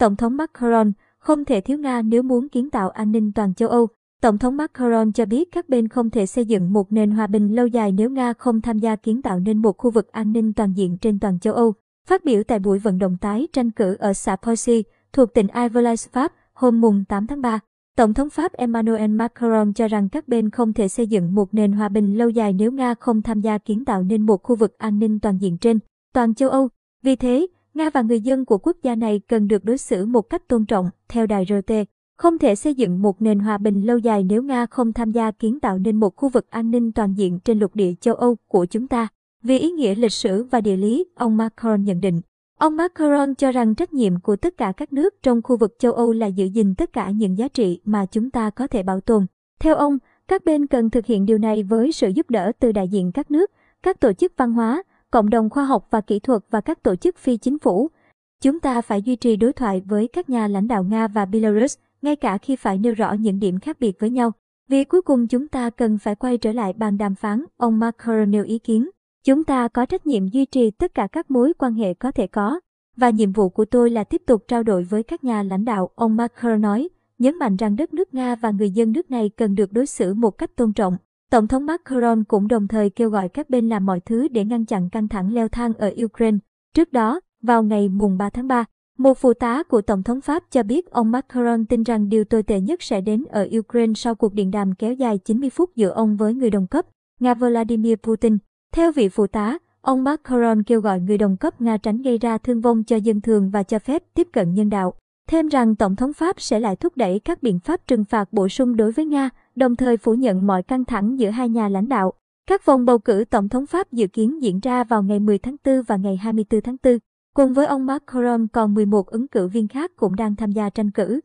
Tổng thống Macron không thể thiếu Nga nếu muốn kiến tạo an ninh toàn châu Âu. Tổng thống Macron cho biết các bên không thể xây dựng một nền hòa bình lâu dài nếu Nga không tham gia kiến tạo nên một khu vực an ninh toàn diện trên toàn châu Âu. Phát biểu tại buổi vận động tái tranh cử ở xã Poissy, thuộc tỉnh Ivalois, Pháp, hôm mùng 8 tháng 3, Tổng thống Pháp Emmanuel Macron cho rằng các bên không thể xây dựng một nền hòa bình lâu dài nếu Nga không tham gia kiến tạo nên một khu vực an ninh toàn diện trên toàn châu Âu. Vì thế, Nga và người dân của quốc gia này cần được đối xử một cách tôn trọng, theo đài RT. Không thể xây dựng một nền hòa bình lâu dài nếu Nga không tham gia kiến tạo nên một khu vực an ninh toàn diện trên lục địa châu Âu của chúng ta. Vì ý nghĩa lịch sử và địa lý, ông Macron nhận định. Ông Macron cho rằng trách nhiệm của tất cả các nước trong khu vực châu Âu là giữ gìn tất cả những giá trị mà chúng ta có thể bảo tồn. Theo ông, các bên cần thực hiện điều này với sự giúp đỡ từ đại diện các nước, các tổ chức văn hóa, cộng đồng khoa học và kỹ thuật và các tổ chức phi chính phủ. Chúng ta phải duy trì đối thoại với các nhà lãnh đạo Nga và Belarus, ngay cả khi phải nêu rõ những điểm khác biệt với nhau. Vì cuối cùng chúng ta cần phải quay trở lại bàn đàm phán, ông Macron nêu ý kiến. Chúng ta có trách nhiệm duy trì tất cả các mối quan hệ có thể có. Và nhiệm vụ của tôi là tiếp tục trao đổi với các nhà lãnh đạo, ông Macron nói, nhấn mạnh rằng đất nước Nga và người dân nước này cần được đối xử một cách tôn trọng. Tổng thống Macron cũng đồng thời kêu gọi các bên làm mọi thứ để ngăn chặn căng thẳng leo thang ở Ukraine. Trước đó, vào ngày mùng 3 tháng 3, một phụ tá của Tổng thống Pháp cho biết ông Macron tin rằng điều tồi tệ nhất sẽ đến ở Ukraine sau cuộc điện đàm kéo dài 90 phút giữa ông với người đồng cấp, Nga Vladimir Putin. Theo vị phụ tá, ông Macron kêu gọi người đồng cấp Nga tránh gây ra thương vong cho dân thường và cho phép tiếp cận nhân đạo. Thêm rằng Tổng thống Pháp sẽ lại thúc đẩy các biện pháp trừng phạt bổ sung đối với Nga, đồng thời phủ nhận mọi căng thẳng giữa hai nhà lãnh đạo. Các vòng bầu cử Tổng thống Pháp dự kiến diễn ra vào ngày 10 tháng 4 và ngày 24 tháng 4. Cùng với ông Macron còn 11 ứng cử viên khác cũng đang tham gia tranh cử.